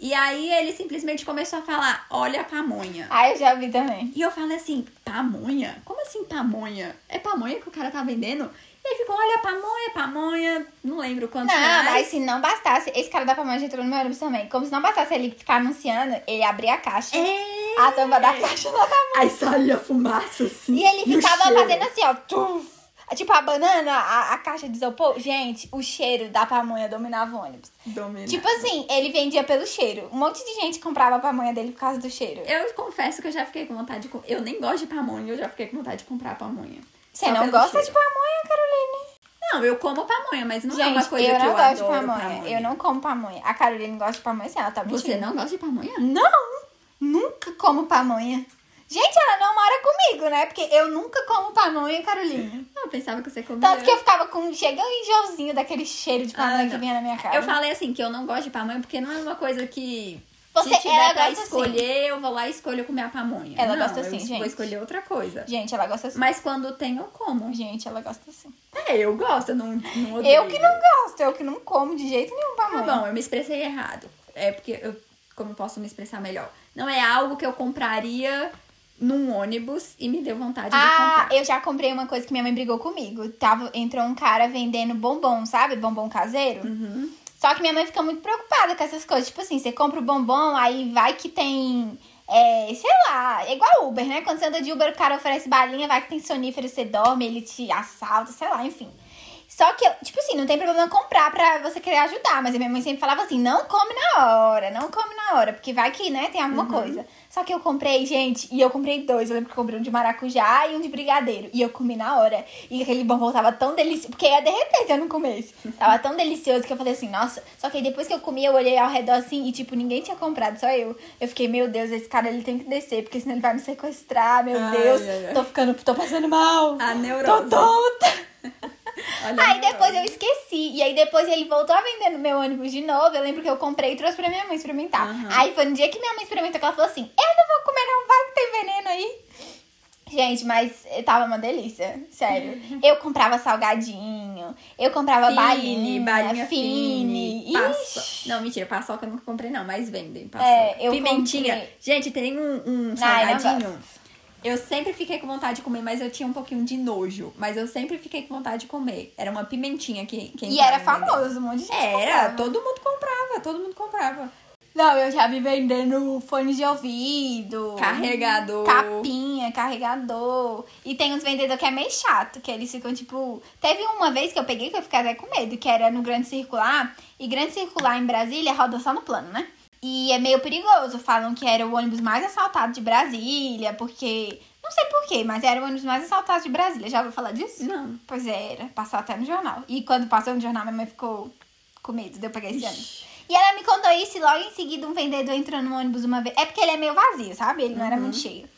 E aí ele simplesmente começou a falar: olha a pamonha. Ah, eu já vi também. E eu falei assim, pamonha? Como assim pamonha? É pamonha que o cara tá vendendo? E aí ficou, olha, pamonha, pamonha. Não lembro quantos Não, reais. mas se não bastasse, esse cara da Pamonha já entrou no meu ônibus também. Como se não bastasse ele ficar anunciando, ele abria a caixa. É. A tampa da caixa da Pamonha. Aí saía fumaça assim. E ele ficava cheiro. fazendo assim, ó. Tuf, tipo a banana, a, a caixa de isopor. Gente, o cheiro da pamonha dominava o ônibus. Dominava. Tipo assim, ele vendia pelo cheiro. Um monte de gente comprava a pamonha dele por causa do cheiro. Eu confesso que eu já fiquei com vontade de. Eu nem gosto de pamonha, eu já fiquei com vontade de comprar pamonha. Você não gosta cheiro. de pamonha, Caroline? Não, eu como pamonha, mas não é uma Gente, coisa eu que não eu gosto de adoro pamonha. Eu não como pamonha. A Caroline gosta de pamonha, sim, ela tá mentindo. Você não gosta de pamonha? Não! Nunca como pamonha. Gente, ela não mora comigo, né? Porque eu nunca como pamonha, Caroline. Ah, Eu pensava que você comia. Tanto que eu ficava com. Chega um enjoozinho daquele cheiro de pamonha Ah, que não. vinha na minha cara. Eu falei assim que eu não gosto de pamonha porque não é uma coisa que. Você, Se tiver pra assim. escolher, eu vou lá e escolho comer a pamonha. Ela Não, gosta assim, gente. Vou escolher outra coisa. Gente, ela gosta assim. Mas quando tem, eu como. Gente, ela gosta assim. É, eu gosto, eu não, não odeio. Eu que não gosto, eu que não como de jeito nenhum Tá pamonha. bom, eu me expressei errado. É porque eu. Como eu posso me expressar melhor? Não é algo que eu compraria num ônibus e me deu vontade de Ah, comprar. eu já comprei uma coisa que minha mãe brigou comigo. Tava, entrou um cara vendendo bombom, sabe? Bombom caseiro. Uhum. Só que minha mãe fica muito preocupada com essas coisas. Tipo assim, você compra o bombom, aí vai que tem. É, sei lá, é igual Uber, né? Quando você anda de Uber, o cara oferece balinha, vai que tem sonífero, você dorme, ele te assalta, sei lá, enfim. Só que, eu, tipo assim, não tem problema comprar pra você querer ajudar. Mas a minha mãe sempre falava assim, não come na hora, não come na hora. Porque vai que, né, tem alguma coisa. Só que eu comprei, gente, e eu comprei dois. Eu lembro que eu comprei um de maracujá e um de brigadeiro. E eu comi na hora. E aquele bombom tava tão delicioso. Porque ia derreter se eu não comesse. Tava tão delicioso que eu falei assim, nossa. Só que aí depois que eu comi, eu olhei ao redor assim e, tipo, ninguém tinha comprado, só eu. Eu fiquei, meu Deus, esse cara ele tem que descer, porque senão ele vai me sequestrar, meu Ai, Deus. ai, ai. Tô ficando, tô passando mal. A Tô neurose. tonta. Olha Aí depois eu esqueci. E aí depois ele voltou a vender no meu ônibus de novo. Eu lembro que eu comprei e trouxe pra minha mãe experimentar. Aham. Aí foi no dia que minha mãe experimentou que ela falou assim: Eu não vou comer, não, vai que tem veneno aí. Gente, mas tava uma delícia, sério. Eu comprava salgadinho, eu comprava Fine, balinha, balinha fine. fine. Paço-. Não, mentira, paçoca eu nunca comprei, não, mas vendem paçoca. É, eu Pimentinha. comprei. Gente, tem um, um Ai, salgadinho. gosto. Eu sempre fiquei com vontade de comer, mas eu tinha um pouquinho de nojo. Mas eu sempre fiquei com vontade de comer. Era uma pimentinha que, que E era famoso, um monte de gente Era, comprava. todo mundo comprava, todo mundo comprava. Não, eu já vi vendendo fone de ouvido. Carregador. Capinha, carregador. E tem uns vendedores que é meio chato, que eles ficam tipo. Teve uma vez que eu peguei que eu fiquei até com medo, que era no Grande Circular. E Grande Circular em Brasília roda só no plano, né? E é meio perigoso. Falam que era o ônibus mais assaltado de Brasília, porque. Não sei porquê, mas era o ônibus mais assaltado de Brasília. Já ouviu falar disso? Não. Pois é, era. Passou até no jornal. E quando passou no jornal, minha mãe ficou com medo de eu pegar esse ônibus. E ela me contou isso e logo em seguida um vendedor entrou no ônibus uma vez. É porque ele é meio vazio, sabe? Ele não era muito cheio.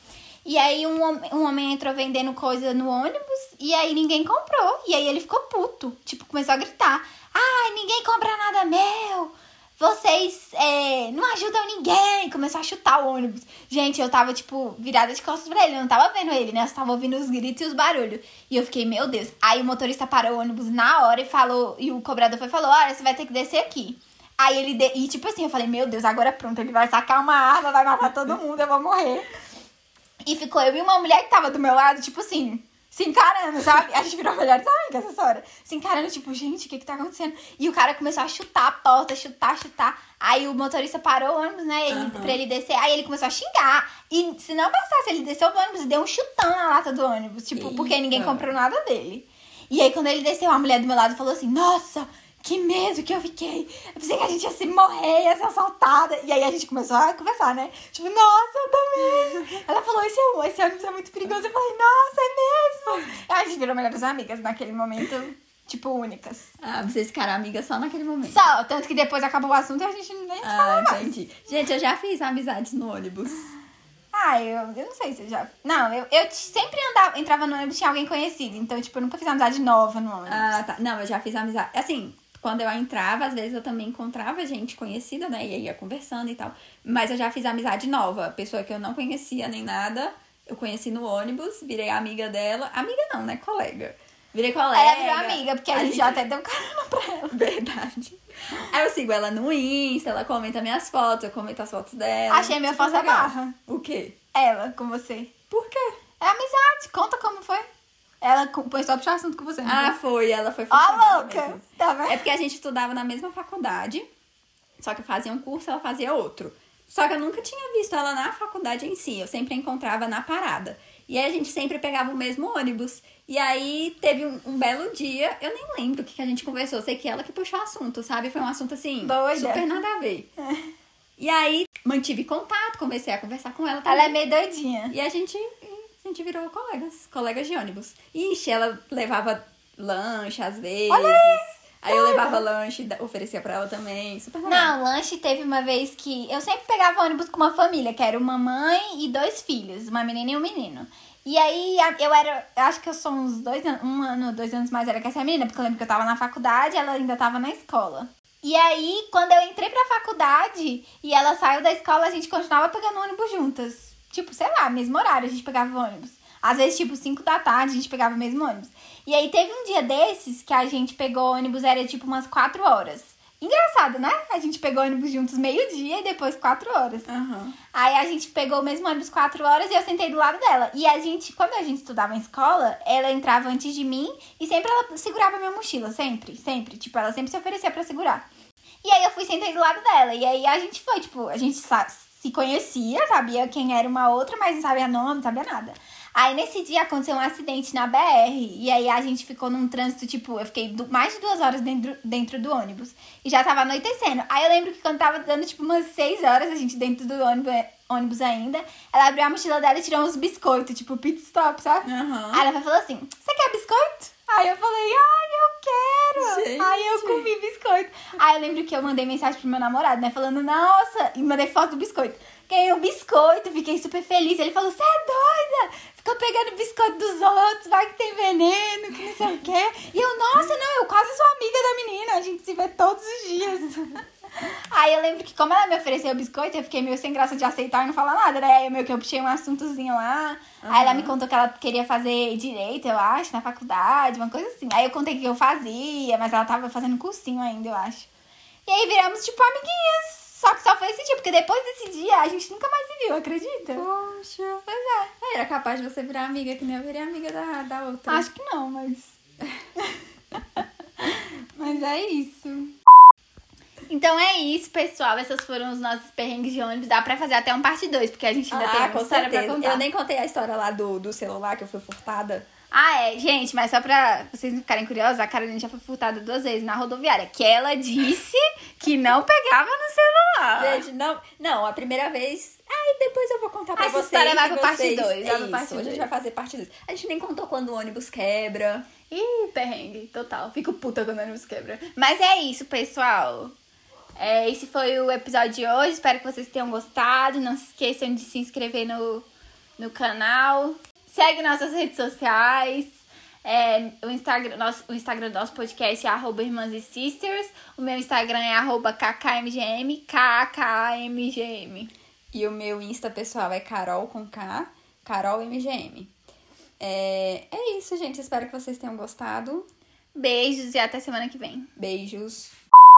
E aí um, um homem entrou vendendo coisa no ônibus e aí ninguém comprou. E aí ele ficou puto. Tipo, começou a gritar. Ai, ninguém compra nada meu. Vocês é, não ajudam ninguém. Começou a chutar o ônibus. Gente, eu tava, tipo, virada de costas pra ele. Eu não tava vendo ele, né? Eu tava ouvindo os gritos e os barulhos. E eu fiquei, meu Deus. Aí o motorista parou o ônibus na hora e falou. E o cobrador foi falou: Olha, você vai ter que descer aqui. Aí ele. De... E tipo assim, eu falei: Meu Deus, agora pronto. Ele vai sacar uma arma, vai matar todo mundo, eu vou morrer. E ficou eu e uma mulher que tava do meu lado, tipo assim, se encarando, sabe? A gente virou melhores amigas essa hora. Se encarando, tipo, gente, o que que tá acontecendo? E o cara começou a chutar a porta, chutar, chutar. Aí o motorista parou o ônibus, né? Ele, Aham. Pra ele descer. Aí ele começou a xingar. E se não bastasse, ele desceu do ônibus e deu um chutão na lata do ônibus. Tipo, porque ninguém Eita. comprou nada dele. E aí, quando ele desceu, a mulher do meu lado falou assim: Nossa, que medo que eu fiquei. Eu pensei que a gente ia se morrer, ia ser assaltada. E aí a gente começou a conversar, né? Tipo, nossa, eu também. Ela falou: Esse, é- esse ônibus é muito perigoso. Eu falei: Nossa, é mesmo. Aí a gente virou melhores amigas naquele momento, tipo, únicas. Ah, vocês ficaram amigas só naquele momento. Só, tanto que depois acabou o assunto e a gente nem se falou Ah, mais. entendi. Gente, eu já fiz amizades no ônibus. Ah, eu, eu não sei se eu já. Não, eu, eu sempre andava, entrava no ônibus e tinha alguém conhecido. Então, tipo, eu nunca fiz amizade nova no ônibus. Ah, tá. Não, eu já fiz amizade. Assim, quando eu entrava, às vezes eu também encontrava gente conhecida, né? E aí ia conversando e tal. Mas eu já fiz amizade nova. Pessoa que eu não conhecia nem nada. Eu conheci no ônibus, virei amiga dela. Amiga não, né? Colega. Virei colega. Ela virou amiga, porque a, gente, já até deu carona pra ela. Verdade. Aí eu sigo ela no Insta, ela comenta minhas fotos, eu comento as fotos dela. Achei a minha Super foto da barra. O quê? Ela com você. Por quê? É amizade, conta como foi. Ela co- pôs só puxar assunto com você. não Ah, foi? foi, ela foi Ó, louca! Tá vendo? É porque a gente estudava na mesma faculdade, só que eu fazia um curso, ela fazia outro. Só que eu nunca tinha visto ela na faculdade em si, eu sempre a encontrava na parada. E aí a gente sempre pegava o mesmo ônibus. E aí teve um, um belo dia, eu nem lembro o que, que a gente conversou, sei que ela que puxou o assunto, sabe? Foi um assunto assim, Doida. super nada a ver. E aí mantive contato, comecei a conversar com ela também. Ela é meio doidinha. E a gente, a gente virou colegas, colegas de ônibus. Ixi, ela levava lanche às vezes. Olha aí eu levava lanche, oferecia pra ela também. Super legal. Não, lanche teve uma vez que. Eu sempre pegava ônibus com uma família, que era uma mãe e dois filhos, uma menina e um menino. E aí eu era. Acho que eu sou uns dois anos, um ano, dois anos mais era que essa menina, porque eu lembro que eu tava na faculdade ela ainda tava na escola. E aí, quando eu entrei pra faculdade e ela saiu da escola, a gente continuava pegando ônibus juntas. Tipo, sei lá, mesmo horário a gente pegava ônibus. Às vezes, tipo, 5 da tarde a gente pegava o mesmo ônibus. E aí teve um dia desses que a gente pegou ônibus, era tipo umas 4 horas. Engraçado, né? A gente pegou ônibus juntos meio-dia e depois 4 horas. Aham. Aí a gente pegou o mesmo ônibus 4 horas e eu sentei do lado dela. E a gente, quando a gente estudava em escola, ela entrava antes de mim e sempre ela segurava minha mochila, sempre, sempre. Tipo, ela sempre se oferecia pra segurar. E aí eu fui sentei do lado dela. E aí a gente foi, tipo, a gente se conhecia, sabia quem era uma outra, mas não sabia nome, não sabia nada. Aí nesse dia aconteceu um acidente na BR. E aí a gente ficou num trânsito, tipo, eu fiquei mais de duas horas dentro, dentro do ônibus. E já tava anoitecendo. Aí eu lembro que quando tava dando, tipo, umas seis horas, a gente dentro do ônibus, ônibus ainda, ela abriu a mochila dela e tirou uns biscoitos, tipo, pit stop, sabe? Aham. Aí ela falou assim: Você quer biscoito? Aí eu falei: Ai, eu quero! Gente. Aí eu comi biscoito. Aí eu lembro que eu mandei mensagem pro meu namorado, né? Falando: Nossa! E mandei foto do biscoito. Ganhei um biscoito, fiquei super feliz. Ele falou: Você é doida? Ficou pegando biscoito dos outros, vai que tem veneno, que não sei o quê. E eu: Nossa, não, eu quase sou amiga da menina. A gente se vê todos os dias. Aí eu lembro que como ela me ofereceu o biscoito, eu fiquei meio sem graça de aceitar e não falar nada, né? Aí eu meio que eu puxei um assuntozinho lá. Aí ela me contou que ela queria fazer direito, eu acho, na faculdade, uma coisa assim. Aí eu contei que eu fazia, mas ela tava fazendo cursinho ainda, eu acho. E aí viramos, tipo, amiguinhas. Só que só foi esse dia, porque depois desse dia a gente nunca mais se viu, acredita? Poxa. Pois é. Aí Era capaz de você virar amiga, que nem eu virei amiga da, da outra. Acho que não, mas. mas é isso. Então é isso, pessoal. Essas foram os nossos perrengues de ônibus. Dá pra fazer até um parte 2, porque a gente ainda tem Ah, uma com história pra certeza. contar. Eu nem contei a história lá do, do celular que eu fui furtada. Ah, é, gente, mas só pra vocês não ficarem curiosos, a Carolina já foi furtada duas vezes na rodoviária, que ela disse que não pegava no celular. Gente, não, não, a primeira vez. Ai, depois eu vou contar pra Essa vocês. história vai pro parte vocês- dois, vai É pro isso, parte hoje a gente vai fazer parte 2. A gente nem contou quando o ônibus quebra. Ih, perrengue, total. Fico puta quando o ônibus quebra. Mas é isso, pessoal. É, esse foi o episódio de hoje. Espero que vocês tenham gostado. Não se esqueçam de se inscrever no, no canal. Segue nossas redes sociais. É, o, Instagram, nosso, o Instagram do nosso podcast é arroba Irmãs e Sisters. O meu Instagram é arroba KKMGM, KKMGM. E o meu Insta pessoal é Carol com K, Carol MGM. É, é isso, gente. Espero que vocês tenham gostado. Beijos e até semana que vem. Beijos.